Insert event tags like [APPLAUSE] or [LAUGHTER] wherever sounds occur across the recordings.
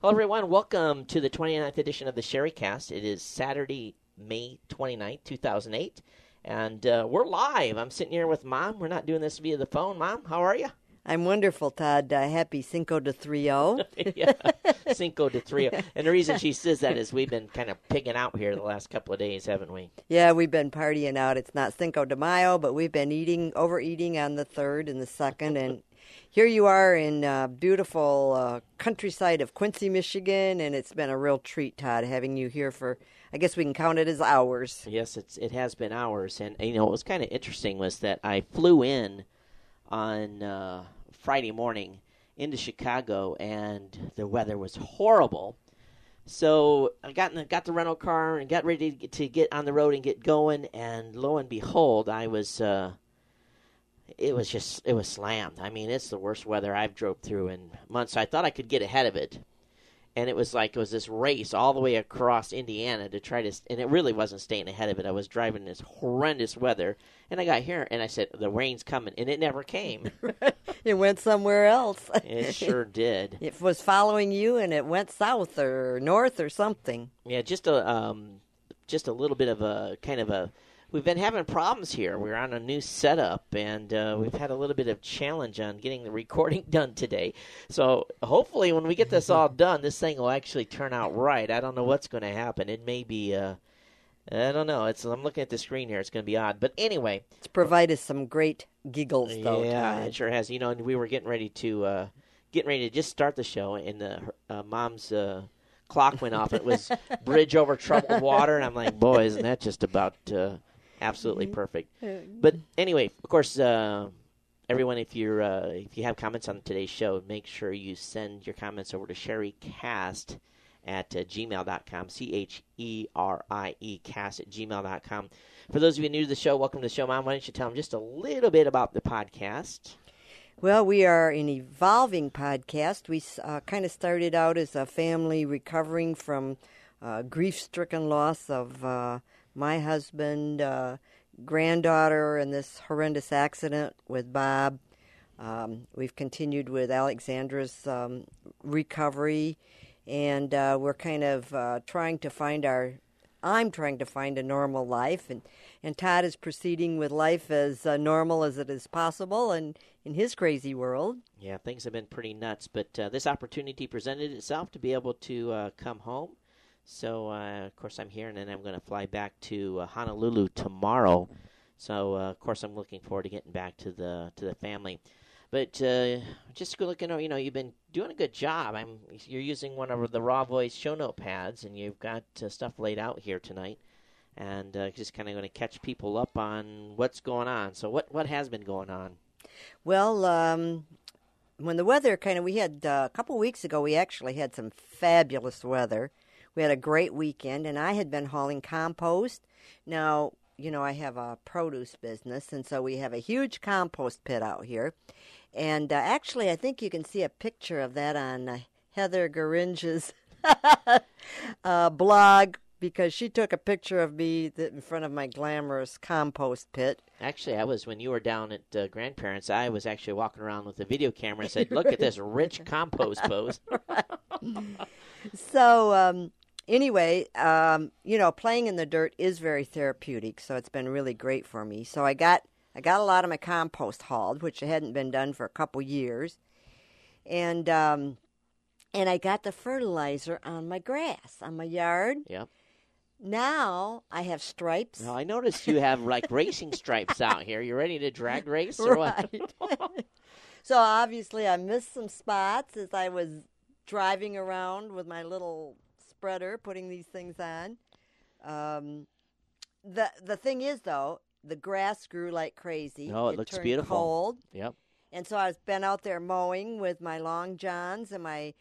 Hello, everyone. Welcome to the 29th edition of the Cherie Cast. It is Saturday, May 29th, 2008. And uh, we're live. I'm sitting here with Mom. We're not doing this via the phone. Mom, how are you? I'm wonderful, Todd. Uh, happy Cinco de Trio. [LAUGHS] yeah, [LAUGHS] Cinco de Trio. And the reason she says that is we've been kind of pigging out here the last couple of days, haven't we? Yeah, we've been partying out. It's not Cinco de Mayo, but we've been eating, overeating on the third and the second. And here you are in uh, beautiful uh, countryside of Quincy, Michigan, and it's been a real treat, Todd, having you here for. I guess we can count it as hours. Yes, it's it has been hours, and you know what was kind of interesting was that I flew in on uh, Friday morning into Chicago, and the weather was horrible. So I got the, got the rental car and got ready to get, to get on the road and get going, and lo and behold, I was. Uh, it was just it was slammed. I mean, it's the worst weather I've drove through in months. I thought I could get ahead of it, and it was like it was this race all the way across Indiana to try to, and it really wasn't staying ahead of it. I was driving this horrendous weather, and I got here and I said the rain's coming, and it never came. [LAUGHS] it went somewhere else. it sure [LAUGHS] did. It was following you, and it went south or north or something. Yeah, just a um, just a little bit of a kind of a we've been having problems here. We're on a new setup, and uh, we've had a little bit of challenge on getting the [LAUGHS] recording done today. So hopefully, when we get this all [LAUGHS] done, this thing will actually turn out right. I don't know what's going to happen. It may be. Uh, I don't know. It's I'm looking at the screen here. It's going to be odd, but anyway, it's provided some great giggles, though. Yeah, Todd. it sure has. You know, we were getting ready to uh, getting ready to just start the show, and the uh, mom's uh, clock went off. It was [LAUGHS] bridge over troubled water, and I'm like, boy, isn't that just about uh, absolutely perfect. But anyway, of course, uh, everyone, if you're uh, if you have comments on today's show, make sure you send your comments over to CherieCast at uh, gmail.com, C H E R I E cast at gmail.com. For those of you new to the show, welcome to the show, Mom. Why don't you tell them just a little bit about the podcast? Well, we are an evolving podcast. We uh, kind of started out as a family recovering from uh, grief stricken loss of uh, my husband, uh, granddaughter, and this horrendous accident with Bob. Um, we've continued with Alexandra's um, recovery, and uh, we're kind of uh, trying to find our. I'm trying to find a normal life, and, and Todd is proceeding with life as uh, normal as it is possible, and in his crazy world. Yeah, things have been pretty nuts, but uh, this opportunity presented itself to be able to uh, come home so, uh, of course, I'm here, and then I'm going to fly back to uh, Honolulu tomorrow. So, uh, of course, I'm looking forward to getting back to the to the family. But uh, just looking, you know, you've been doing a good job. I'm you're using one of the Raw Voice show note pads, and you've got uh, stuff laid out here tonight, and uh, just kind of going to catch people up on what's going on. So, what what has been going on? Well, um, when the weather kind of, we had uh, a couple weeks ago, we actually had some fabulous weather. We had a great weekend, and I had been hauling compost. Now, you know, I have a produce business, and so we have a huge compost pit out here. And uh, actually, I think you can see a picture of that on uh, Heather Garinge's [LAUGHS] uh, blog because she took a picture of me in front of my glamorous compost pit. Actually, I was when you were down at uh, grandparents. I was actually walking around with a video camera and said, [LAUGHS] "Look at this rich compost pose." [LAUGHS] so, um, anyway, um, you know, playing in the dirt is very therapeutic, so it's been really great for me. So I got I got a lot of my compost hauled, which hadn't been done for a couple years, and um, and I got the fertilizer on my grass on my yard. Yep. Now I have stripes. Now I noticed you have like [LAUGHS] racing stripes out here. You ready to drag race or right. what? [LAUGHS] so obviously I missed some spots as I was driving around with my little spreader putting these things on. Um, the the thing is though, the grass grew like crazy. Oh, it, it looks beautiful. Cold. Yep. And so I've been out there mowing with my long johns and my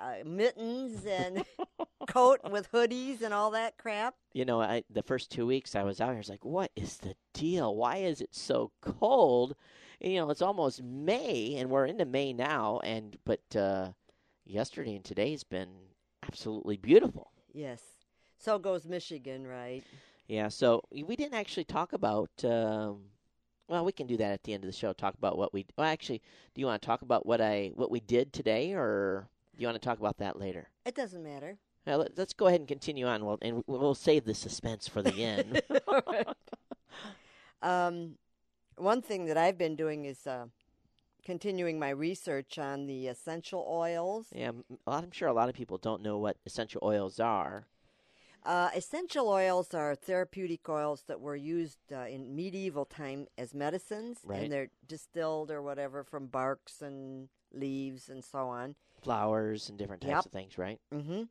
uh, mittens and [LAUGHS] coat with hoodies and all that crap. You know, I, the first two weeks I was out here, I was like, "What is the deal? Why is it so cold?" And, you know, it's almost May, and we're into May now. And but uh, yesterday and today's been absolutely beautiful. Yes. So goes Michigan, right? Yeah. So we didn't actually talk about. Um, well, we can do that at the end of the show. Talk about what we. Well, actually, do you want to talk about what I what we did today, or Do you want to talk about that later? It doesn't matter. Uh, let, us go ahead and continue on. Well, and we'll save the suspense for the end. [LAUGHS] um, one thing that I've been doing is uh, continuing my research on the essential oils. Yeah, I'm sure a lot of people don't know what essential oils are. Uh, essential oils are therapeutic oils that were used uh, in medieval time as medicines, right. and they're distilled or whatever from barks and leaves and so on, flowers and different types yep. of things, right? Mm-hmm.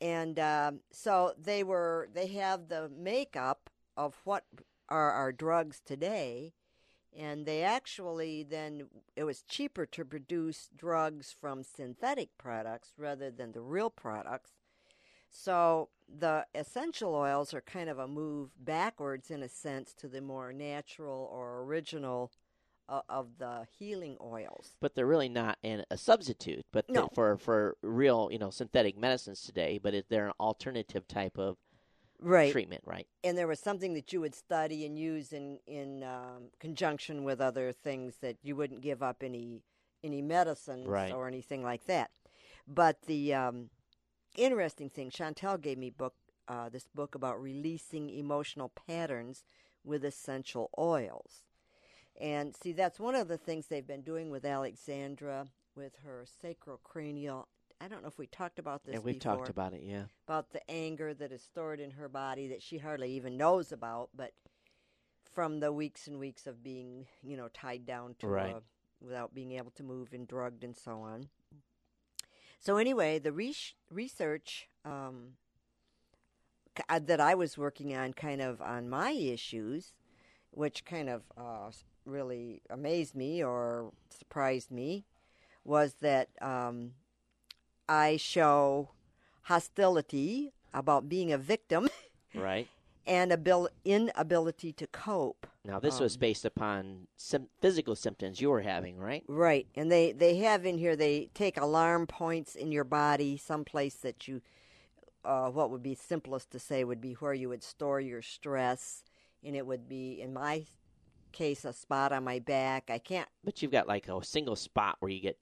And um, so they were they have the makeup of what are our drugs today, and they actually then it was cheaper to produce drugs from synthetic products rather than the real products so the essential oils are kind of a move backwards in a sense to the more natural or original uh, of the healing oils. But they're really not an, a substitute, but no. for for real, you know, synthetic medicines today. But it, they're an alternative type of right. treatment, right? And there was something that you would study and use in in um, conjunction with other things that you wouldn't give up any any medicines right. or anything like that. But the um, interesting thing. Chantel gave me book uh, this book about releasing emotional patterns with essential oils. And see, that's one of the things they've been doing with Alexandra with her sacrocranial. I don't know if we talked about this. Yeah, we've before, talked about it. Yeah, about the anger that is stored in her body that she hardly even knows about, but from the weeks and weeks of being, you know, tied down to right. a, without being able to move and drugged and so on. So anyway, the re- research um, uh, that I was working on, kind of on my issues, which kind of uh, really amazed me or surprised me, was that um, I show hostility about being a victim, right, and abil- inability to cope. Now this um, was based upon sim- physical symptoms you were having, right? Right, and they they have in here they take alarm points in your body, someplace that you, uh, what would be simplest to say would be where you would store your stress, and it would be in my case a spot on my back. I can't. But you've got like a single spot where you get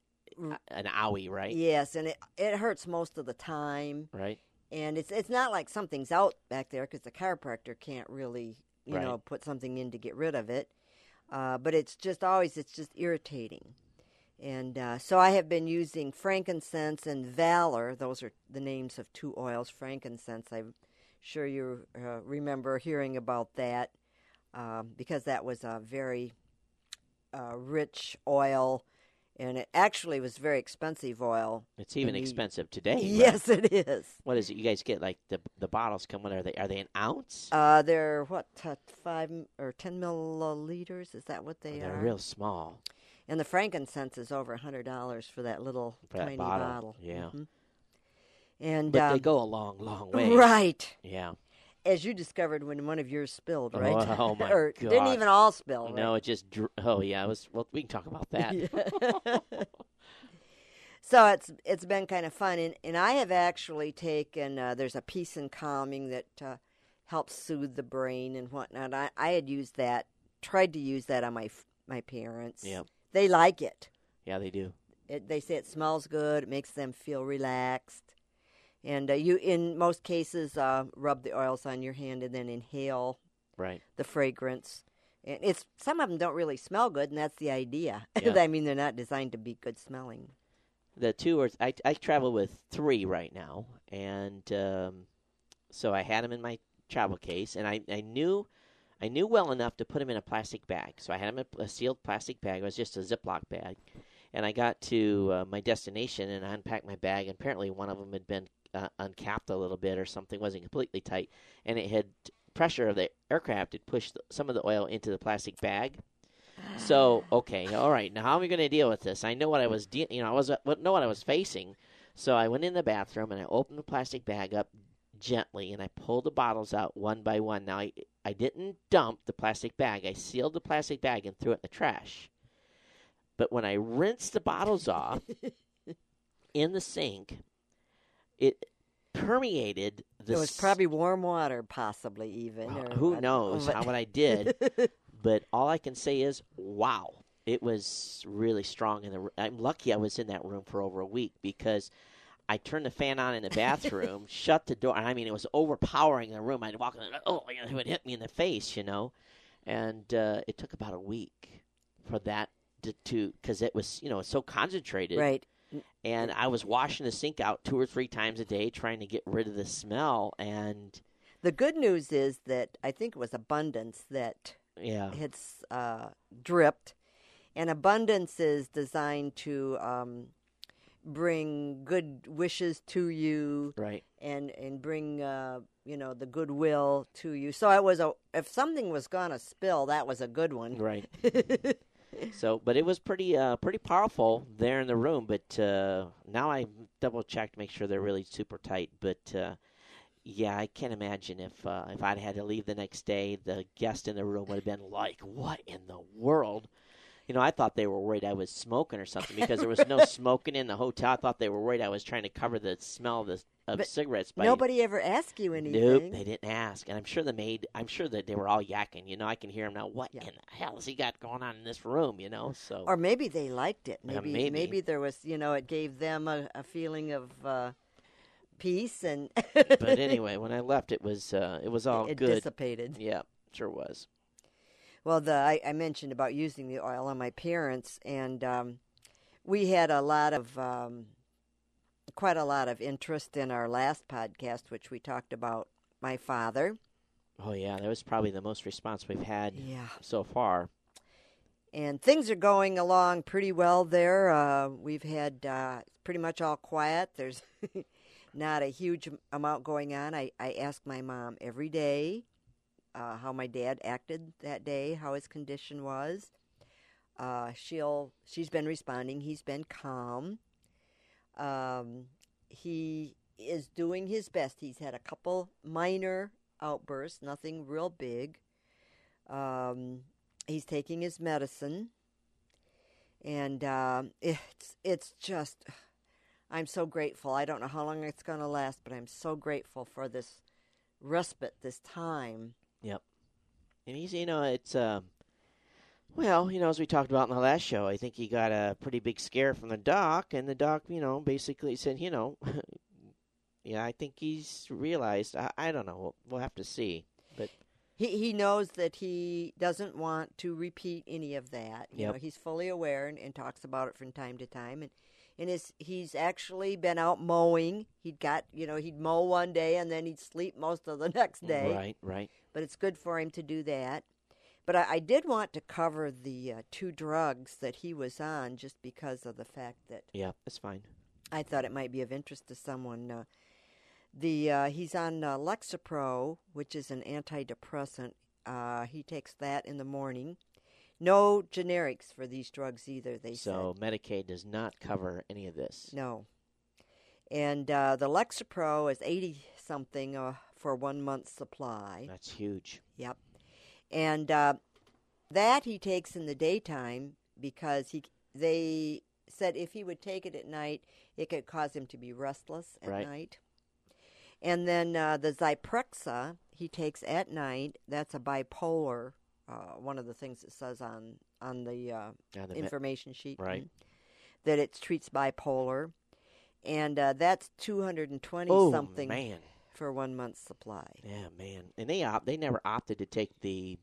an owie, right? Yes, and it it hurts most of the time. Right. And it's it's not like something's out back there because the chiropractor can't really you right. know put something in to get rid of it. Uh, but it's just always it's just irritating. And uh, so I have been using frankincense and valor. Those are the names of two oils. Frankincense, I'm sure you uh, remember hearing about that um, because that was a very uh, rich oil and it actually was very expensive oil. It's even expensive today. Right? Yes, it is. What is it? You guys get like the the bottles come what are they? Are they an ounce? Uh, they're what uh, five or ten milliliters? Is that what they are? they're are? real small. And the frankincense is over a hundred dollars for that little for that tiny bottle. bottle. Yeah. Mhm. And but um, they go a long, long way. right, Yeah. As you discovered when one of yours spilled, right? Oh, oh my [LAUGHS] or gosh. didn't even all spill. right? No, it just. Dr- oh yeah, it was. Well, we can talk about that. [LAUGHS] [LAUGHS] So it's it's been kind of fun, and, and I have actually taken. Uh, there's a peace and calming that uh, helps soothe the brain and whatnot. I, I had used that, tried to use that on my my parents. Yeah. they like it. yeah, they do. it. They say it smells good. It makes them feel relaxed, and uh, you in most cases uh, rub the oils on your hand and then inhale Right. the fragrance. And it's some of them don't really smell good, and that's the idea. [LAUGHS] Yeah. I mean, they're not designed to be good smelling. The two are. I I travel with three right now, and um, so I had them in my travel case, and I I knew. I knew well enough to put them in a plastic bag, so I had them in a sealed plastic bag. It was just a Ziploc bag, and I got to uh, my destination and I unpacked my bag. And apparently, one of them had been uh, uncapped a little bit, or something wasn't completely tight, and it had pressure of the aircraft had pushed some of the oil into the plastic bag. So [SIGHS] okay, all right. Now how am I going to deal with this? I know what I was, de- you know, I was what know what I was facing. So I went in the bathroom and I opened the plastic bag up gently and I pulled the bottles out one by one. Now I I didn't dump the plastic bag. I sealed the plastic bag and threw it in the trash. But when I rinsed the bottles off [LAUGHS] in the sink, it permeated the it was probably warm water, possibly even. well, or- who knows know, how what I did? [LAUGHS] but all I can say is, wow, it was really strong. In the, I'm lucky I was in that room for over a week because I turned the fan on in the bathroom, [LAUGHS] shut the door. I mean, it was overpowering the room. I'd walk in, oh, it would hit me in the face, you know. And uh, it took about a week for that to, because it was, you know, so concentrated. Right. And I was washing the sink out two or three times a day, trying to get rid of the smell. And the good news is that I think it was abundance that yeah had uh, dripped, and abundance is designed to um, bring good wishes to you, right, and and bring uh, you know the goodwill to you. So it was a if something was gonna spill, that was a good one, right. [LAUGHS] so, but it was pretty uh, pretty powerful there in the room. But uh, now I double checked, to make sure they're really super tight. But uh, yeah, I can't imagine if uh, if I'd had to leave the next day, the guest in the room would have been like, "What in the world?" You know, I thought they were worried I was smoking or something because there was no [LAUGHS] smoking in the hotel. I thought they were worried I was trying to cover the smell of, the, of But cigarettes. By, Nobody ever asked you anything. Nope, they didn't ask, and I'm sure the maid. I'm sure that they were all yakking. You know, I can hear them now. What Yeah. in the hell has he got going on in this room? You know, so Or maybe they liked it. Yeah, Maybe maybe. there was, you know, it gave them a, a feeling of uh, peace and but [LAUGHS] anyway, when I left, it was uh, it was all it good. dissipated. Yeah, sure was. Well, the I, I mentioned about using the oil on my parents, and um, we had a lot of um, quite a lot of interest in our last podcast, which we talked about my father. Oh yeah, that was probably the most response we've had Yeah, so far. and things are going along pretty well there. Uh, we've had uh, pretty much all quiet. There's [LAUGHS] not a huge amount going on. I, I ask my mom every day uh, how my dad acted that day, how his condition was. Uh, she'll she's been responding. He's been calm. Um, he is doing his best. He's had a couple minor outbursts, nothing real big. Um, he's taking his medicine, and um it's it's just I'm so grateful. I don't know how long it's going to last, but I'm so grateful for this respite, this time. Yep. And he's, you know, it's, uh, well, you know, as we talked about in the last show, I think he got a pretty big scare from the doc, and the doc, you know, basically said, you know, [LAUGHS] yeah, I think he's realized. I, I don't know. We'll, we'll have to see. But He he knows that he doesn't want to repeat any of that. You Yep. know, he's fully aware and, and talks about it from time to time. And and his, he's actually been out mowing. He'd got you know he'd mow one day and then he'd sleep most of the [LAUGHS] next day. right, right. But it's good for him to do that. But I, I did want to cover the uh, two drugs that he was on, just because of the fact that Yeah, that's fine. I thought it might be of interest to someone. Uh, the uh, he's on uh, Lexapro, which is an antidepressant. Uh, he takes that in the morning. No generics for these drugs either. They So Medicaid does not cover any of this. no. And uh, the Lexapro is eighty something uh, for one month's supply. That's huge. Yep. And uh, that he takes in the daytime because he they said if he would take it at night, it could cause him to be restless at Right. night. And then uh, the Zyprexa he takes at night. That's a bipolar. Uh, one of the things it says on on the, uh, Yeah, the me- information sheet, right. mm, That it treats bipolar, and uh, that's two hundred and twenty oh, something man. For one month's supply. Yeah, man. And they opt, they never opted to take the.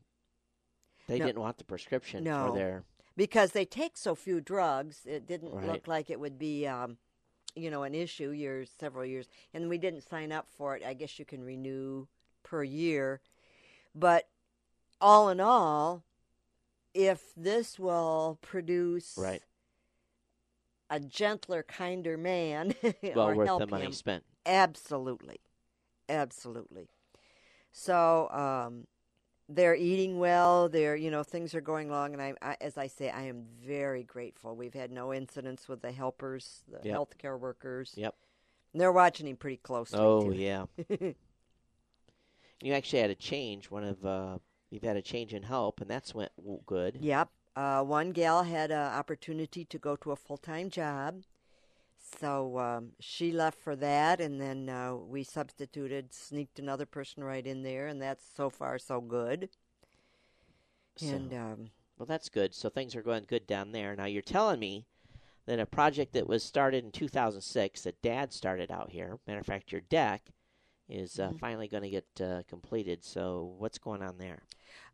They No. didn't want the prescription No. for their. because they take so few drugs, it didn't Right. look like it would be, um, you know, an issue years, several years. And we didn't sign up for it. I guess you can renew per year, but all in all, if this will produce Right. a gentler, kinder man, [LAUGHS] Well or worth help the money him, spent. Absolutely. Absolutely. So, um, they're eating well. They're, you know, things are going along. And I, I, as I say, I am very grateful. We've had no incidents with the helpers, the Yep. healthcare workers. Yep. And they're watching him pretty closely. Oh too. yeah. [LAUGHS] you actually had a change. One of uh, you've had a change in help, and that's went good. Yep. Uh, one gal had an opportunity to go to a full time job. So um, she left for that, and then uh, we substituted, sneaked another person right in there, and that's so far so good. So, And um, well, that's good. So things are going good down there. Now you're telling me that a project that was started in 2006 that Dad started out here. Matter of fact, your deck is uh, Mhm. finally going to get uh, completed. So what's going on there?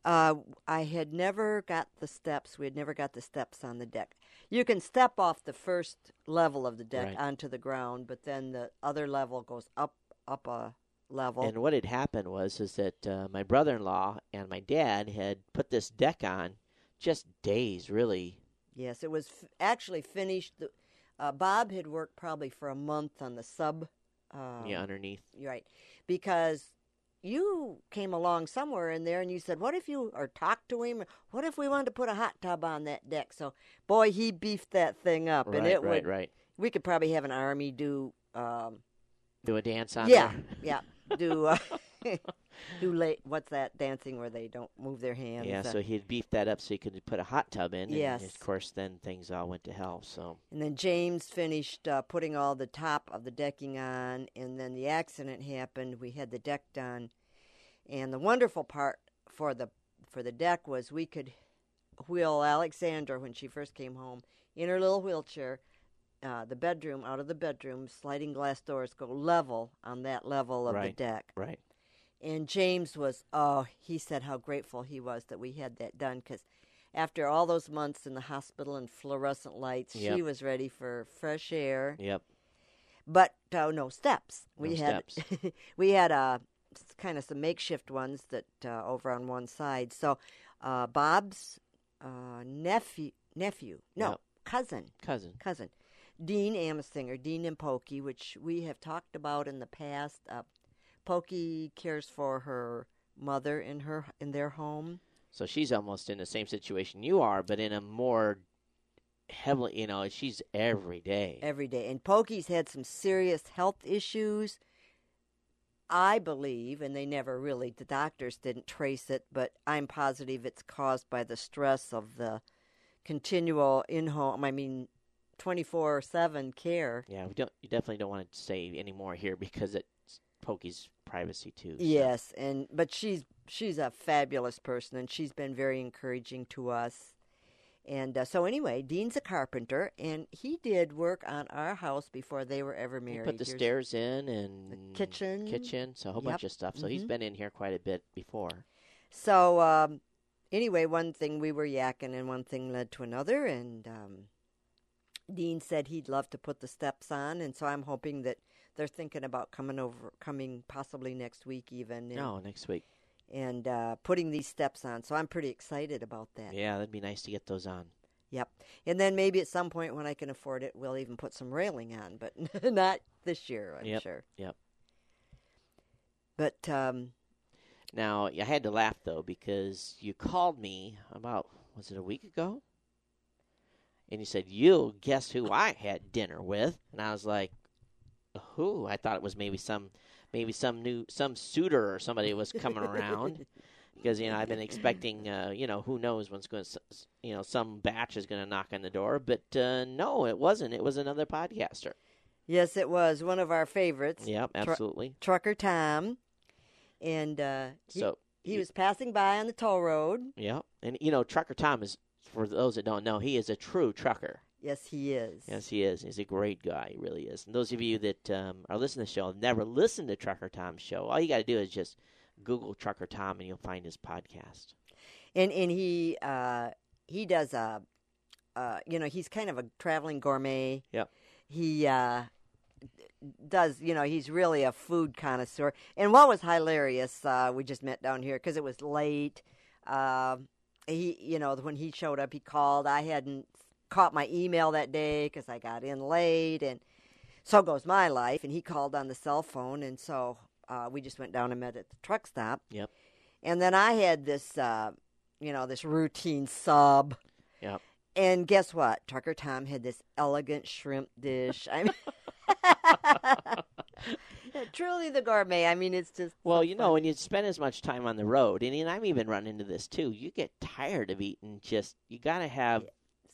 Uh, I had never got the steps. We had never got the steps on the deck. You can step off the first level of the deck Right. onto the ground, but then the other level goes up up a level. And what had happened was is that uh, my brother-in-law and my dad had put this deck on just days, really. yes, it was f- actually finished. The, uh, Bob had worked probably for a month on the sub. Uh, yeah, underneath. Right. Because you came along somewhere in there and you said, What if you, or talked to him, what if we wanted to put a hot tub on that deck? So, boy, he beefed that thing up. Right, and it right, would, right. we could probably have an army do, um, Do a dance on it. yeah, there. [LAUGHS] yeah, do, uh, [LAUGHS] [LAUGHS] do late, what's that dancing where they don't move their hands? Yeah, uh, so he had beefed that up so he could put a hot tub in. And Yes. of course, then things all went to hell. So And then James finished uh, putting all the top of the decking on, and then the accident happened. We had the deck done, and the wonderful part for the for the deck was we could wheel Alexandra when she first came home in her little wheelchair. Uh, the bedroom out of the bedroom, sliding glass doors go level on that level of the Right. deck. right. And James was, oh, he said how grateful he was that we had that done because after all those months in the hospital and fluorescent lights, Yep. she was ready for fresh air. Yep. But uh, no steps. We No had steps. [LAUGHS] we had uh, kind of some makeshift ones that uh, over on one side. So uh, Bob's uh, nephew, nephew, no Yep. cousin, Cousin. cousin, Dean Amasinger, Dean and Pokey, which we have talked about in the past. Pokey cares for her mother in her in their home. So she's almost in the same situation you are, but in a more heavily, you know, she's every day. every day. And Pokey's had some serious health issues. I believe, and they never really, the doctors didn't trace it, but I'm positive it's caused by the stress of the continual in home, I mean, 24 7 care. Yeah, we don't. You definitely don't want to say any more here because it's Pokey's privacy too. so- Yes, and but she's she's a fabulous person, and she's been very encouraging to us. And uh, so, anyway, Dean's a carpenter, and he did work on our house before they were ever He married. put the Here's- stairs in and kitchen. kitchen, so a whole Yep. bunch of stuff. So he's Mhm. been in here quite a bit before. So um, anyway, one thing we were yakking, and one thing led to another, and um, Dean said he'd love to put the steps on, and so I'm hoping that they're thinking about coming over, coming possibly next week even, and, No, next week. and uh, putting these steps on. So I'm pretty excited about that. Yeah, that'd be nice to get those on. Yep. And then maybe at some point when I can afford it, we'll even put some railing on, but [LAUGHS] not this year, I'm Yep. sure. Yep. But um, Now I had to laugh though because you called me about was it a week ago, and you said you'll guess who I had dinner with, and I was like, who? I thought it was maybe some maybe some new some suitor or somebody was coming around. [LAUGHS] Because you know I've been expecting, uh, you know, who knows when's going to, you know, some batch is going to knock on the door, but uh, no, it wasn't. It was another podcaster. yes, it was one of our favorites. Yep, Tru- absolutely. Trucker Tom, and uh, he, so he was passing by on the toll road. Yep, and you know, Trucker Tom is for those that don't know, he is a true trucker. Yes, he is. Yes, he is. He's a great guy. He really is. And those of you that um, are listening to the show, have never listened to Trucker Tom's show, all you got to do is just Google Trucker Tom, and you'll find his podcast. and and he uh, he does a, uh, you know, he's kind of a traveling gourmet. Yep. He uh, does, you know, he's really a food connoisseur. And what was hilarious, uh, we just met down here because it was late. Uh, he, you know, when he showed up, he called. I hadn't caught my email that day because I got in late, and so goes my life. And he called on the cell phone, and so uh, we just went down and met at the truck stop. Yep. And then I had this, uh, you know, this routine sub. Yep. And guess what? Trucker Tom had this elegant shrimp dish. I mean, [LAUGHS] truly the gourmet. I mean, it's just. Well, so you know, when you spend as much time on the road, and, and I've even run into this too, you get tired of eating. Just you got to have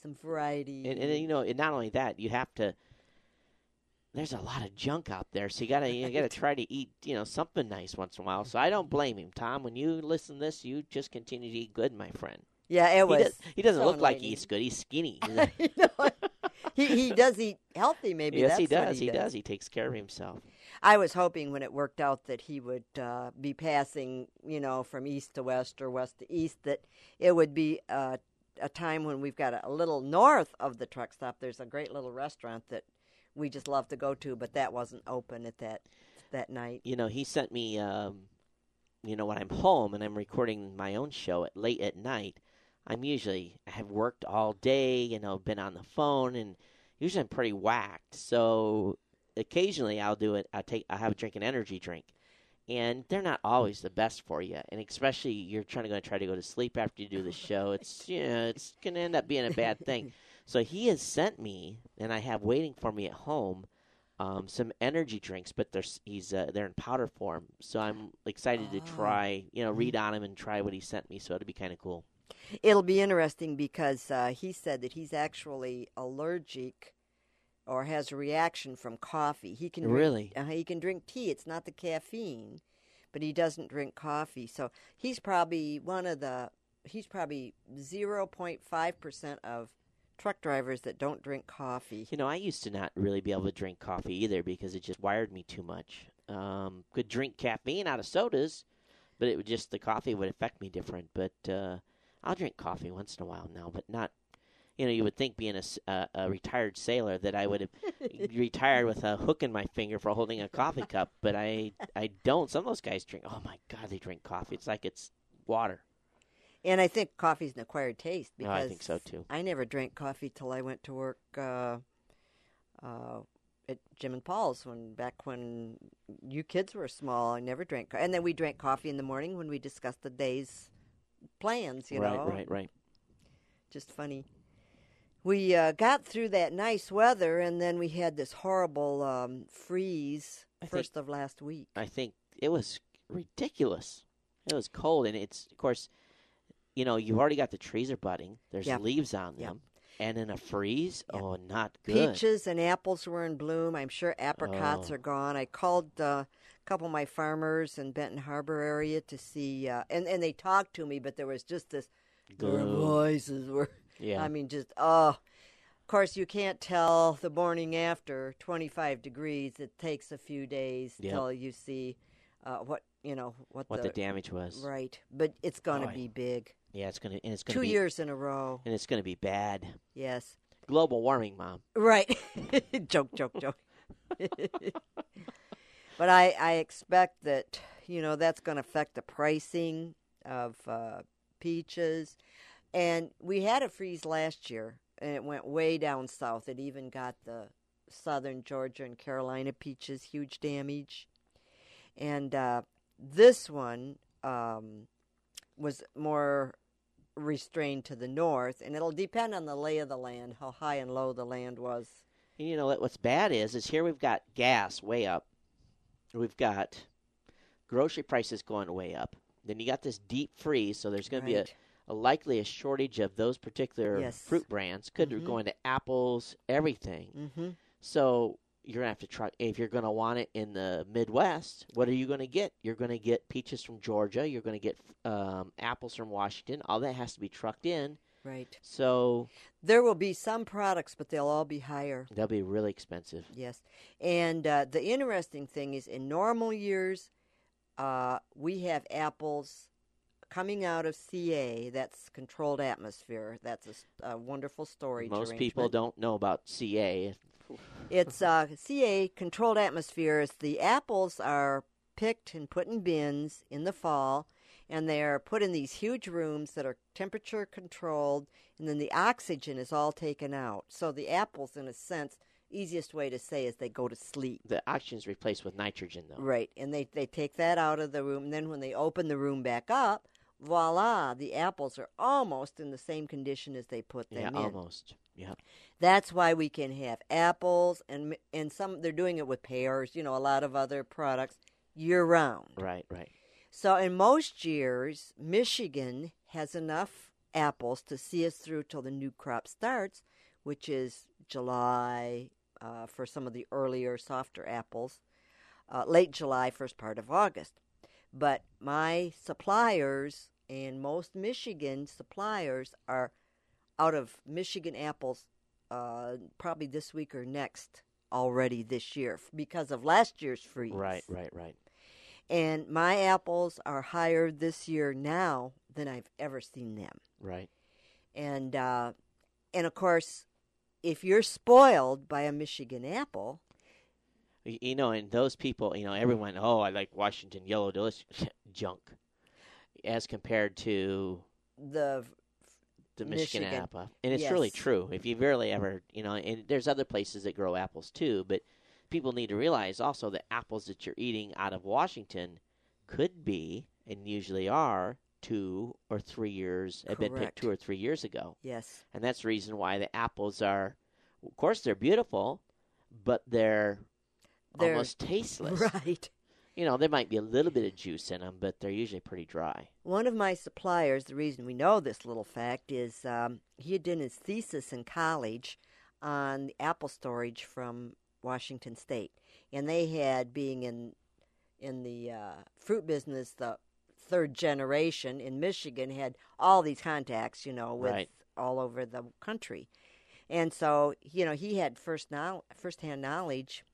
some variety. and, and you know, and not only that, you have to. There's a lot of junk out there, so you gotta you gotta try to eat you know something nice once in a while. So I don't blame him, Tom. When you listen to this, you just continue to eat good, my friend. yeah, it He, was. does, he doesn't so look like he eats good. He's skinny. [LAUGHS] You know, he he does eat healthy. Maybe yes, he does. He, does. He takes care of himself. I was hoping when it worked out that he would uh, be passing, you know, from east to west or west to east. That it would be uh, a time when we've got a, a little north of the truck stop. There's a great little restaurant that we just love to go to, but that wasn't open at that that night. You know, he sent me. Um, you know, when I'm home and I'm recording my own show at late at night, I'm usually I have worked all day. You know, been on the phone, and usually I'm pretty whacked. So occasionally I'll do it. I take I have a drink an energy drink, and they're not always the best for you. And especially you're trying to go try to go to sleep after you do the show. It's [LAUGHS] you know, it's gonna end up being a bad thing. [LAUGHS] So he has sent me, and I have waiting for me at home. Um, some energy drinks, but they're he's uh, they're in powder form, so I'm excited to try. You know, read on him and try what he sent me. So it'll be kind of cool. It'll be interesting because uh, he said that he's actually allergic or has a reaction from coffee. He can Really? drink, uh, he can drink tea. It's not the caffeine, but he doesn't drink coffee. So he's probably one of the he's probably zero point five percent of truck drivers that don't drink coffee. You know, I used to not really be able to drink coffee either because it just wired me too much. Um, could drink caffeine out of sodas, but it would just the coffee would affect me different. But uh, I'll drink coffee once in a while now, but not. You know, you would think being a retired sailor that I would have [LAUGHS] retired with a hook in my finger for holding a coffee cup, but I I don't. Some of those guys drink. Oh my God, they drink coffee. It's like it's water. And I think coffee's an acquired taste Oh, because I think so, too. I never drank coffee till I went to work uh, uh, at Jim and Paul's when back when you kids were small. I never drank, co- and then we drank coffee in the morning when we discussed the day's plans. You right, know, right, right. just funny. We uh, got through that nice weather, and then we had this horrible um, freeze I think- first of last week. I think it was ridiculous. It was cold, and it's of course, you know, you've already got the trees are budding. There's Yep. leaves on Yep. them, and in a freeze, Yep. oh, not good. Peaches and apples were in bloom. I'm sure apricots Oh. are gone. I called uh, a couple of my farmers in Benton Harbor area to see, uh, and and they talked to me, but there was just this. Their Gloom. voices were. Yeah. I mean, just oh. Of course, you can't tell the morning after 25 degrees. It takes a few days Yep. till you see uh, what you know what, what the, damage was. right. But it's going to Boy. be big. Yeah, it's gonna and it's gonna Two be, years in a row. and it's gonna be bad. Yes. Global warming, mom. Right. [LAUGHS] joke, joke, joke. [LAUGHS] but I, I expect that, you know, that's going to affect the pricing of uh, peaches. And we had a freeze last year, and it went way down south. It even got the southern Georgia and Carolina peaches huge damage. And uh, this one um, was more restrained to the north, and it'll depend on the lay of the land, how high and low the land was. You know? What's bad is, is here we've got gas way up. We've got grocery prices going way up. Then you got this deep freeze, so there's going to be a likely a shortage of those particular Yes. fruit brands. Could go into apples, everything. Mm-hmm. So you're gonna have to try if you're gonna want it in the Midwest. What are you gonna get? You're gonna get peaches from Georgia. You're gonna get um, apples from Washington. All that has to be trucked in. Right. So There will be some products, but they'll all be higher. they'll be really expensive. Yes. And uh, the interesting thing is, in normal years, uh, we have apples coming out of CA. That's controlled atmosphere. That's a wonderful story. Most people don't know about CA. It's uh, CA controlled atmosphere. Is the apples are picked and put in bins in the fall, and they are put in these huge rooms that are temperature controlled, and then the oxygen is all taken out. So the apples, in a sense, easiest way to say is they go to sleep. The oxygen is replaced with nitrogen, though. Right, and they they take that out of the room. And then when they open the room back up, voila, the apples are almost in the same condition as they put them Yeah, in. almost. Yeah. That's why we can have apples and and some they're doing it with pears, you know, a lot of other products year round. Right. Right. So in most years, Michigan has enough apples to see us through till the new crop starts, which is July uh, for some of the earlier, softer apples, uh, late July, first part of August. But my suppliers and most Michigan suppliers are out of Michigan apples uh, probably this week or next already this year because of last year's freeze. Right, right, right. And my apples are higher this year now than I've ever seen them. Right. And uh, and of course, if you're spoiled by a Michigan apple, You know, and those people, you know, everyone, oh, I like Washington Yellow Delicious [LAUGHS] junk, as compared to the the Michigan, Michigan. apple. And it's really true. If you've really ever, you know, and there's other places that grow apples too, but people need to realize also that apples that you're eating out of Washington could be, and usually are, two or three years, have been picked two or three years ago. yes, And that's the reason why the apples are, of course, they're beautiful, but they're, They're- almost tasteless. [LAUGHS] right. You know, there might be a little bit of juice in them, but they're usually pretty dry. One of my suppliers, the reason we know this little fact is um, he had done his thesis in college on the apple storage from Washington State, and they had being in in the uh, fruit business, the third generation in Michigan had all these contacts, you know, with Right. all over the country, and so you know he had first now firsthand knowledge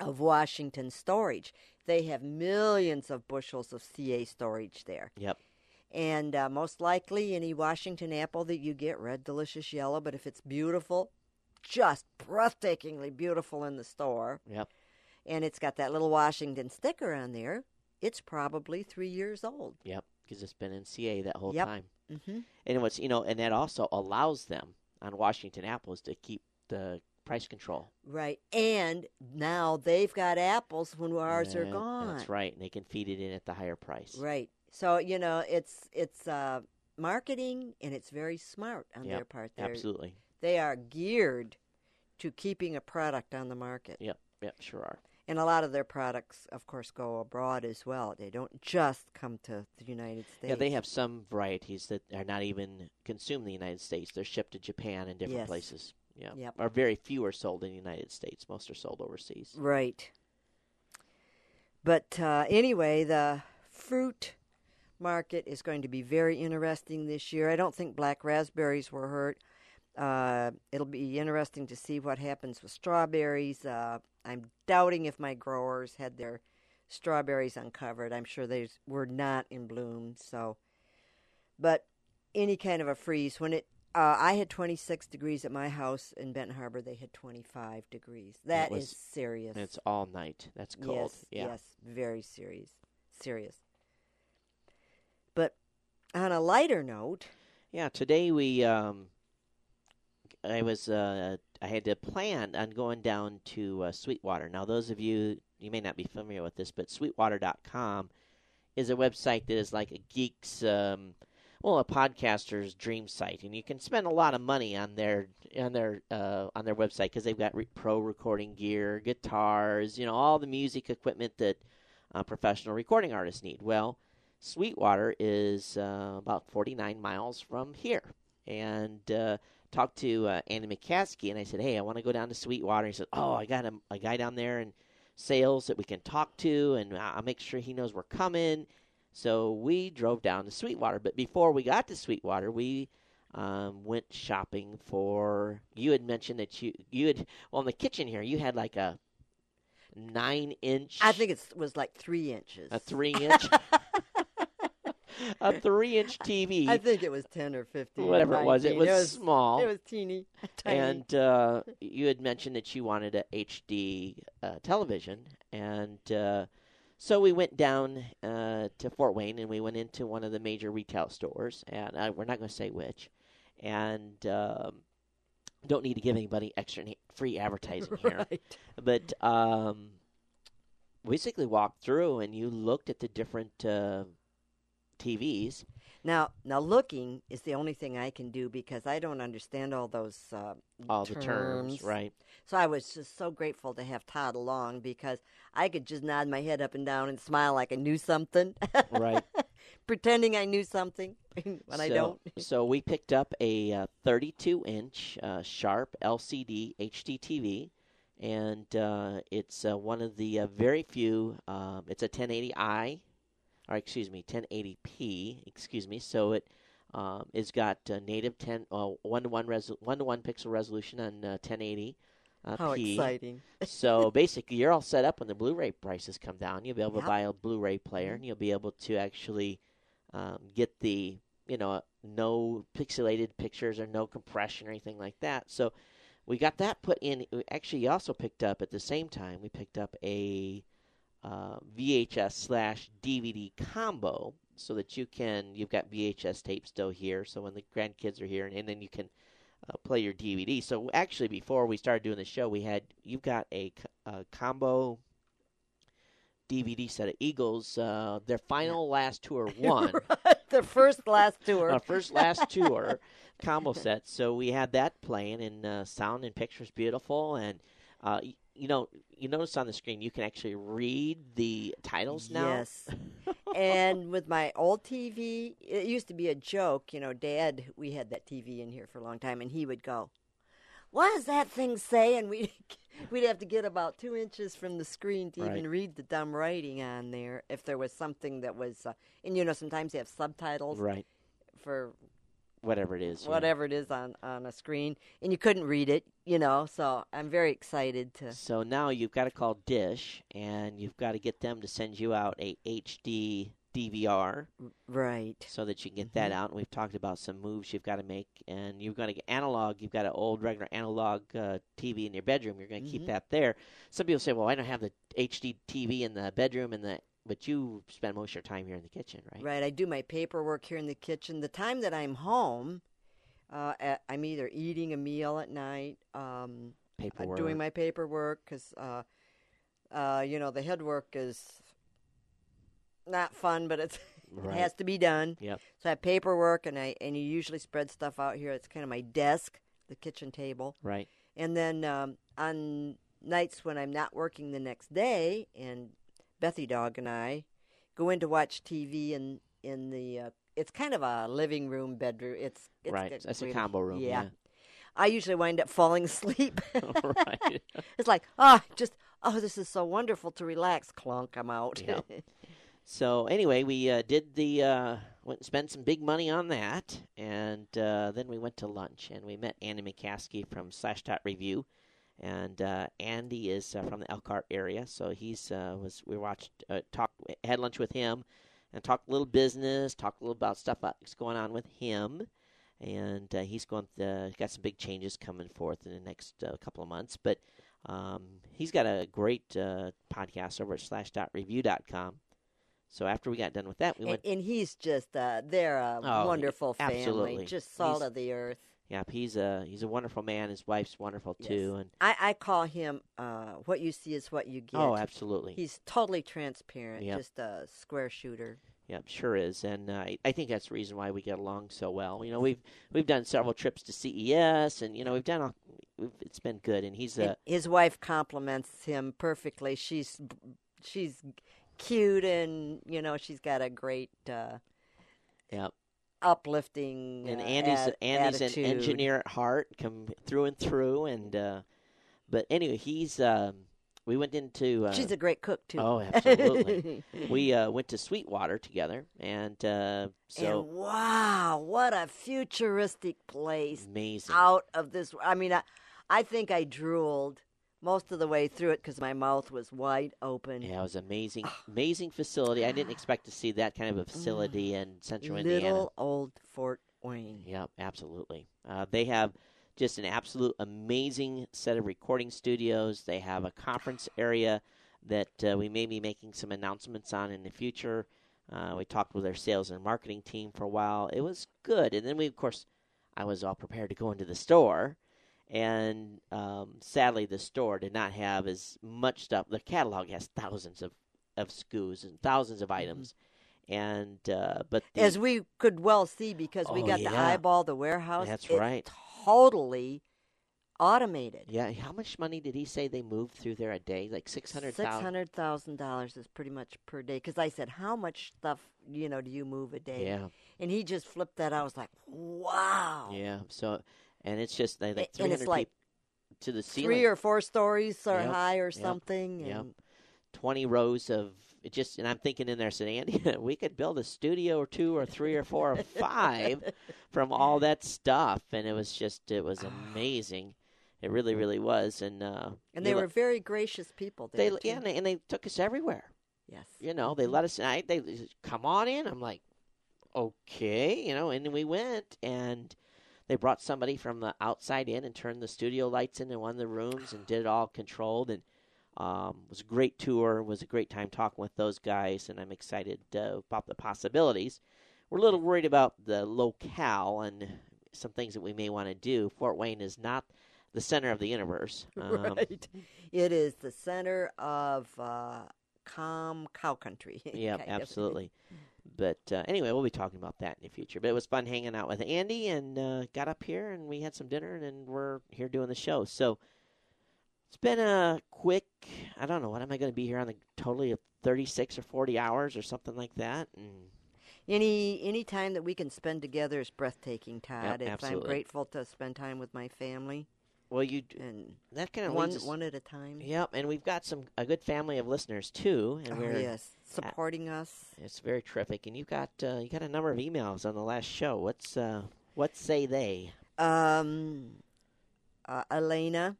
of Washington storage. They have millions of bushels of CA storage there. Yep. And uh, most likely, any Washington apple that you get, red, delicious yellow, but if it's beautiful, just breathtakingly beautiful in the store, Yep. and it's got that little Washington sticker on there, it's probably three years old. Yep, because it's been in CA that whole Yep. time. Mm-hmm. And what's you know, and that also allows them on Washington apples to keep the price control. Right. And now they've got apples when ours are gone. That's right, and they can feed it in at the higher price. Right. So you know, it's it's uh, marketing, and it's very smart on Yep, their part. They're, Absolutely. They are geared to keeping a product on the market. Yep. Yep. Sure are. And a lot of their products, of course, go abroad as well. They don't just come to the United States. Yeah, they have some varieties that are not even consumed in the United States. They're shipped to Japan and different Yes. places. Yeah. Yep. Or very few are sold in the United States. Most are sold overseas. Right. But uh, anyway, the fruit market is going to be very interesting this year. I don't think black raspberries were hurt. Uh, it'll be interesting to see what happens with strawberries. Uh, I'm doubting if my growers had their strawberries uncovered. I'm sure they were not in bloom. So, but any kind of a freeze when it. Uh, I had 26 degrees at my house in Benton Harbor. They had 25 degrees. That That is was- serious. And it's all night. That's cold. Yes, yeah. yes, very serious, serious. But on a lighter note, Yeah, today we um I was uh I had to plan on going down to uh, Sweetwater. Now those of you you may not be familiar with this, but sweetwater.com is a website that is like a geek's um well, a podcaster's dream site, and you can spend a lot of money on their on their uh, on their website because they've got re- pro recording gear, guitars, you know, all the music equipment that uh, professional recording artists need. Well, Sweetwater is uh, about 49 miles from here. And uh, talked to uh, Andy McCaskey, and I said, "Hey, I want to go down to Sweetwater." He said, "Oh, I got a, a guy down there in sales that we can talk to, and I'll make sure he knows we're coming." So we drove down to Sweetwater. But before we got to Sweetwater, we um, went shopping for. You had mentioned that you you had well in the kitchen here. You had like a nine inch. I think it was like three inches. a three [LAUGHS] inch. [LAUGHS] a three inch TV. I think it was ten or fifteen. Whatever it was, it 19. was small. It was teeny, [LAUGHS] tiny. and uh, you had mentioned that you wanted a HD uh, television, and uh, so we went down uh, to Fort Wayne, and we went into one of the major retail stores, and uh, we're not going to say which, and um, don't need to give anybody extra free advertising [LAUGHS] here, right. but um, basically walked through, and you looked at the different uh, TVs. Now, now looking is the only thing I can do because I don't understand all those uh, All the terms, right? So I was just so grateful to have Todd along because I could just nod my head up and down and smile like I knew something, Right. [LAUGHS] pretending I knew something [LAUGHS] when I so, don't. so we picked up a uh, 32 inch uh, Sharp LCD HD TV, and uh, it's uh, one of the uh, very few. Um, it's a 1080i, or excuse me, 1080p. Excuse me. So it Um, it's got uh, native 10 uh, one to one resol- one to one pixel resolution on uh, 1080. Uh, How P. exciting! [LAUGHS] so basically, you're all set up when the Blu-ray prices come down. You'll be able to buy a Blu-ray player, and you'll be able to actually um, get the you know no pixelated pictures or no compression or anything like that. So we got that put in. We Actually, also picked up at the same time. We picked up a uh, VHS slash DVD combo, so that you can you've got VHS tape still here. So when the grandkids are here, and, and then you can uh, play your DVD. So actually, before we started doing the show, we had you've got a, a combo DVD set of Eagles. Uh, their final last tour [LAUGHS] one, the first last tour. uh, first last [LAUGHS] tour combo set. So we had that playing, and uh, sound and pictures beautiful. And uh, you know, you notice on the screen you can actually read the titles now. Yes. and with my old TV, it used to be a joke. You know, Dad, we had that TV in here for a long time, and he would go, "What does that thing say?" And we [LAUGHS] we'd have to get about two inches from the screen to Right. even read the dumb writing on there. If there was something that was, uh, and you know, sometimes they have subtitles Right. for Whatever it is. whatever it is on on a screen, and you couldn't read it. You know, so I'm very excited to. So now you've got to call Dish, and you've got to get them to send you out a HD DVR Right. so that you can get that out. And we've talked about some moves you've got to make, and you've got to get analog. You've got an old regular analog uh, TV in your bedroom. You're going to keep that there. Some people say, "Well, I don't have the HD TV in the bedroom," and the but you spend most of your time here in the kitchen, right? Right. I do my paperwork here in the kitchen. The time that I'm home, uh, I'm either eating a meal at night, um, uh, Paperwork. doing my paperwork because, uh, uh, you know, the head work is not fun, but it's [LAUGHS] Right. it has to be done. Yep. So I have paperwork, and I and you usually spread stuff out here. It's kind of my desk, the kitchen table. Right. And then um, on nights when I'm not working the next day, and Bethy Dog and I go in to watch TV in in the. Uh, it's kind of a living room bedroom. It's, it's Right. That's a combo room, yeah. I usually wind up falling [LAUGHS] asleep. [LAUGHS] right. [LAUGHS] it's like ah, just oh, this is so wonderful to relax. Clunk, I'm out. Yeah. So anyway, we uh, did the uh, went and spent some big money on that, and uh, then we went to lunch and we met Andy McCaskey from Slashdot Review, and uh, Andy is uh, from the Elkhart area, so he's uh, was we watched uh, talk had lunch with him, and talked a little business, talked a little about stuff that's going on with him, and uh, he's going to, got some big changes coming forth in the next uh, couple of months, but. Um, he's got a great uh, podcast over at slash dot review dot com. So after we got done with that, we and, went. and he's just uh, they're a Oh, wonderful family, absolutely. just salt He's- of the earth. Yeah, he's a he's a wonderful man. His wife's wonderful too, and I, I call him uh, what you see is what you get. oh, absolutely. He's totally transparent, Yep. just a square shooter. Yep, sure is, and uh, I- think that's the reason why we get along so well. You know, we've we've done several trips to CES, and you know we've done all, we've, it's been good. And he's a his wife compliments him perfectly. She's she's cute, and you know she's got a great uh, yep. Uplifting. And uh, Andy's at- Andy's attitude. an engineer at heart, come through and through. And uh, but anyway, he's um, we went into uh, She's a great cook too. oh absolutely. [LAUGHS] we uh, went to Sweetwater together, and uh, so and wow, what a futuristic place! amazing. Out of this, I mean, I, I think I drooled most of the way through it because my mouth was wide open. Yeah, it was amazing, [SIGHS] amazing facility. I didn't expect to see that kind of a facility in Central Indiana. Little old Fort Wayne. Yep, absolutely. Uh, they have just an absolute amazing set of recording studios. They have a conference area that uh, we may be making some announcements on in the future. Uh, we talked with their sales and marketing team for a while. It was good, and then we, of course, I was all prepared to go into the store, and um, sadly, the store did not have as much stuff. The catalog has thousands of of SKUs and thousands of items, and uh, but the, As we could well see because we Oh, got yeah. eyeball the warehouse. That's right. Totally automated. Yeah, how much money did he say they moved through there a day? Like six hundred Six thousand. hundred thousand dollars is pretty much per day. Because I said, "How much stuff you know do you move a day?" Yeah. and he just flipped that. out. I was like, "Wow!" Yeah. So, and it's just they like three it's hundred like to the ceiling. Three or four stories are Yep, high or yep, something. yep. And twenty rows of it just, and I'm thinking in there, said Andy, [LAUGHS] we could build a studio or two or three or four or five [LAUGHS] from all that stuff, and it was just, it was amazing. [SIGHS] It really, really was, and uh, and they were let- very gracious people. they, yeah, and they, and they took us everywhere. yes. You know, they let us. I, they come on in. I'm like, okay, you know, and we went, and they brought somebody from the outside in and turned the studio lights in in one of the rooms and did it all controlled, and um, it was a great tour. Was a great time talking with those guys, and I'm excited uh, about the possibilities. We're a little worried about the locale and some things that we may want to do. Fort Wayne is not the center of the universe. [LAUGHS] Um, right. It is the center of uh, calm cow country. [LAUGHS] Yeah, kind of. [LAUGHS] But uh, anyway, we'll be talking about that in the future. But it was fun hanging out with Andy and uh, got up here and we had some dinner and then we're here doing the show. So it's been a quick, I don't know, what am I going to be here on the totally of 36 or 40 hours or something like that? And Any any time that we can spend together is breathtaking, Todd. It's- I'm grateful to spend time with my family well, you d- and that kind of one one at a time. Yep, and we've got some a good family of listeners too, and Oh, we're yes, supporting us. it's very terrific. And you've got uh, you got a number of emails on the last show. What's uh, what say they? Um, uh, Elena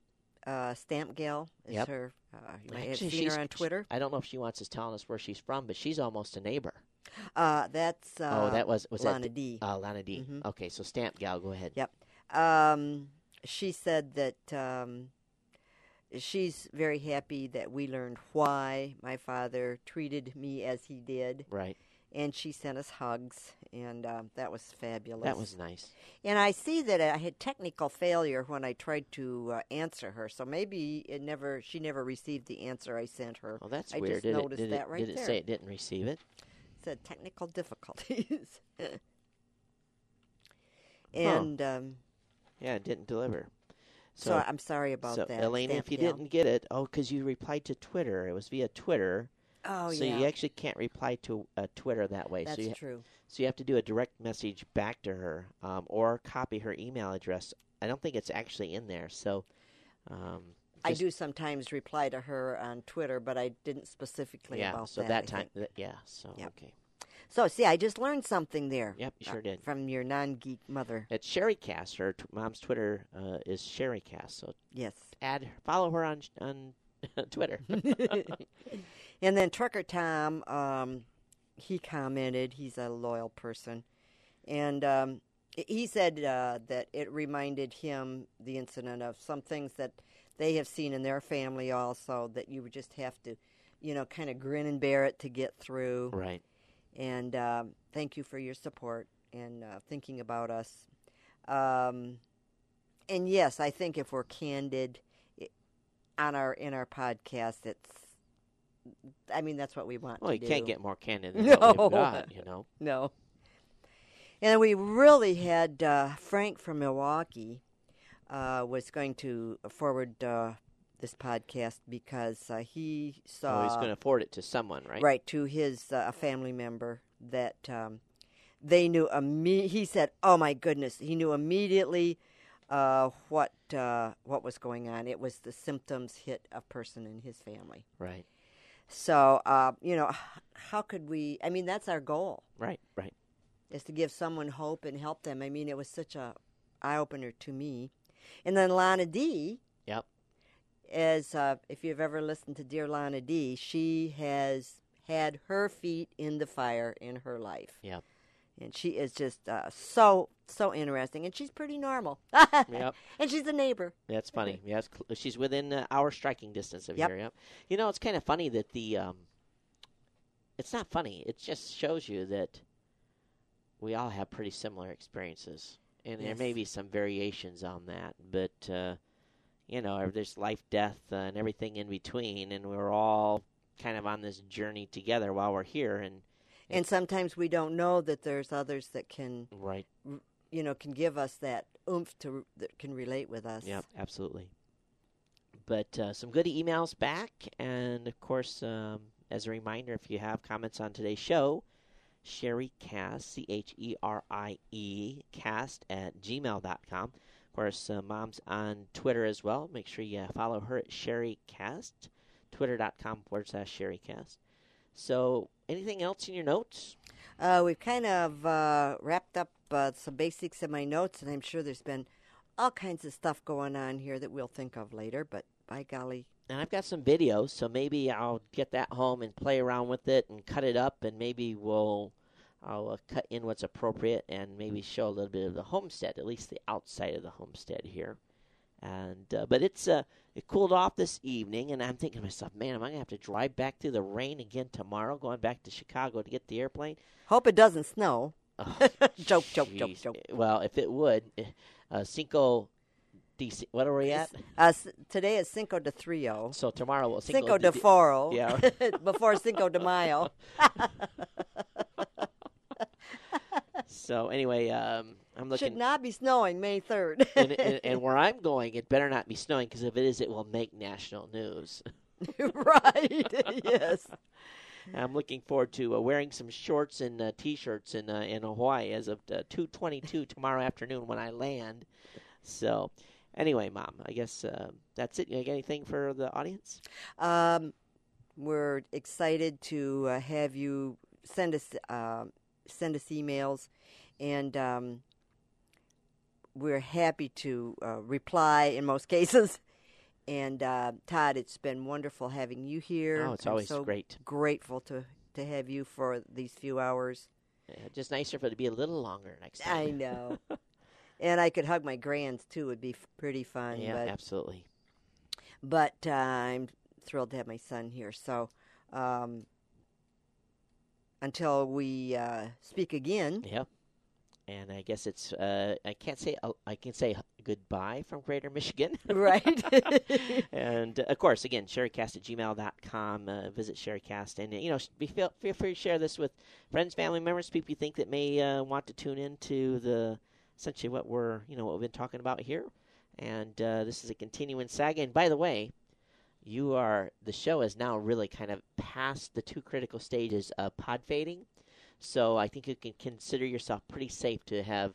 uh, Stamp Gal is Yep. her. Uh, you might have seen her on Twitter. I don't know if she wants us telling us where she's from, but she's almost a neighbor. Uh, that's uh, oh, that was was Lana that D. Uh, Lana D. Mhm. Okay, so stamp gal, go ahead. Yep. Um, she said that um, she's very happy that we learned why my father treated me as he did, Right, and she sent us hugs, and um, that was fabulous. that was nice. And I see that I had technical failure when I tried to uh, answer her, so maybe it never she never received the answer I sent her. Well, that's I weird. just did noticed it, did that it, right did it there. say it didn't receive it? It said technical difficulties. [LAUGHS] and um, Yeah, it didn't deliver. so, So, I'm sorry about so that. Elena, Stamp if you didn't get it, oh, because you replied to Twitter. It was via Twitter. oh yeah. so yeah, you actually can't reply to uh, Twitter that way. that's so you, true. So you have to do a direct message back to her, um, or copy her email address. I don't think it's actually in there. So, um, I do sometimes reply to her on Twitter, but I didn't specifically Yeah. about So that. that time, [LAUGHS] th- yeah. So okay. So see, I just learned something there. Yep, you uh, sure did. from your non-geek mother. It's CherieCast. Her t- mom's Twitter uh, is CherieCast. So Yes. add, follow her on on [LAUGHS] Twitter. [LAUGHS] [LAUGHS] And then Trucker Tom, um, he commented. He's a loyal person, and um, he said uh, that it reminded him the incident of some things that they have seen in their family also that you would just have to, you know, kind of grin and bear it to get through. right. And um, thank you for your support and uh, thinking about us. Um, and yes, I think if we're candid on our in our podcast, it's. I mean, that's what we want. Well, you do. can't get more candid than what No. we've got. You know. [LAUGHS] no. And we really had uh, Frank from Milwaukee uh, was going to forward uh, this podcast because uh, he saw oh, he's going to forward it to someone, right? right to his uh, a family member that um, they knew imme- he said oh my goodness he knew immediately uh, what uh, what was going on it was the symptoms hit a person in his family Right. so uh, you know how could we i mean that's our goal Right. Right. is to give someone hope and help them i mean it was such a eye-opener to me and then lana d. as uh, if you've ever listened to Dear Lana D, she has had her feet in the fire in her life, Yep. and she is just uh, so so interesting, and she's pretty normal. Yep. [LAUGHS] and she's a neighbor. That's funny. [LAUGHS] Yes, she's within uh, our striking distance of Yep. here. Yep. You know, it's kind of funny that the. Um, it's not funny. It just shows you that we all have pretty similar experiences, and there may be some variations on that, but uh, you know, there's life, death, uh, and everything in between, and we're all kind of on this journey together while we're here, and And sometimes we don't know that there's others that can, right. you know, can give us that oomph to that can relate with us. Yeah, absolutely. But uh, some good emails back, and of course, um, as a reminder, if you have comments on today's show, Cherie Cast, C H E R I E, cast at gmail.com. Of course, uh, Mom's on Twitter as well. Make sure you follow her at Cherie Cast. twitter.com forward slash cheriecast. So, anything else in your notes? Uh, we've kind of uh, wrapped up uh, some basics in my notes, and I'm sure there's been all kinds of stuff going on here that we'll think of later. But by golly, and I've got some videos, so maybe I'll get that home and play around with it and cut it up, and maybe we'll I'll uh, cut in what's appropriate and maybe show a little bit of the homestead, at least the outside of the homestead here. And uh, but it's uh, it cooled off this evening, and I'm thinking to myself, man, am I gonna have to drive back through the rain again tomorrow, going back to Chicago to get the airplane? hope it doesn't snow. Oh, [LAUGHS] joke, joke, joke, joke. Well, if it would, uh, Cinco. de what are we at? Uh, today is Cinco de Trio. So tomorrow we'll Cinco de Foro. Yeah. [LAUGHS] Before Cinco de Mayo. [LAUGHS] So anyway, um, I'm looking. Should not be snowing May 3rd. [LAUGHS] and, and, and [LAUGHS] where I'm going, it better not be snowing because if it is, it will make national news. [LAUGHS] right. yes. I'm looking forward to uh, wearing some shorts and uh, t-shirts in uh, in Hawaii as of uh, 2:22 tomorrow afternoon when I land. So, anyway, Mom, I guess uh, that's it. You got anything for the audience? Um, we're excited to uh, have you send us uh, send us emails, and um, we're happy to uh, reply in most [LAUGHS] cases. And uh, Todd, it's been wonderful having you here. Oh, it's I'm always so great. Grateful to to have you for these few hours. Uh, just nicer for it to be a little longer next time. I [LAUGHS] know. and I could hug my grands too. It would be f- pretty fun. yeah, but absolutely. but uh, I'm thrilled to have my son here. So um, until we uh, speak again, Yep. And I guess it's uh, I can't say uh, I can say goodbye from Greater Michigan. [LAUGHS] right? [LAUGHS] and uh, of course, again, cheriecast at gmail.com. Uh, visit CherieCast. And, you know, be, feel, feel free to share this with friends, family members, people you think that may uh, want to tune in to the essentially what we're, you know, what we've been talking about here. And uh, this is a continuing saga. And by the way, you are, the show is now really kind of past the two critical stages of pod fading. So I think you can consider yourself pretty safe to have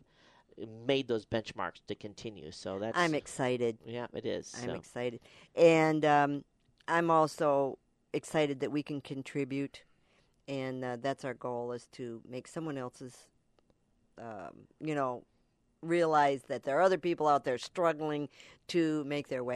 made those benchmarks to continue. So that's I'm excited. yeah, it is. I'm so. excited, and um, I'm also excited that we can contribute, and uh, that's our goal: is to make someone else's, um, you know, realize that there are other people out there struggling to make their way.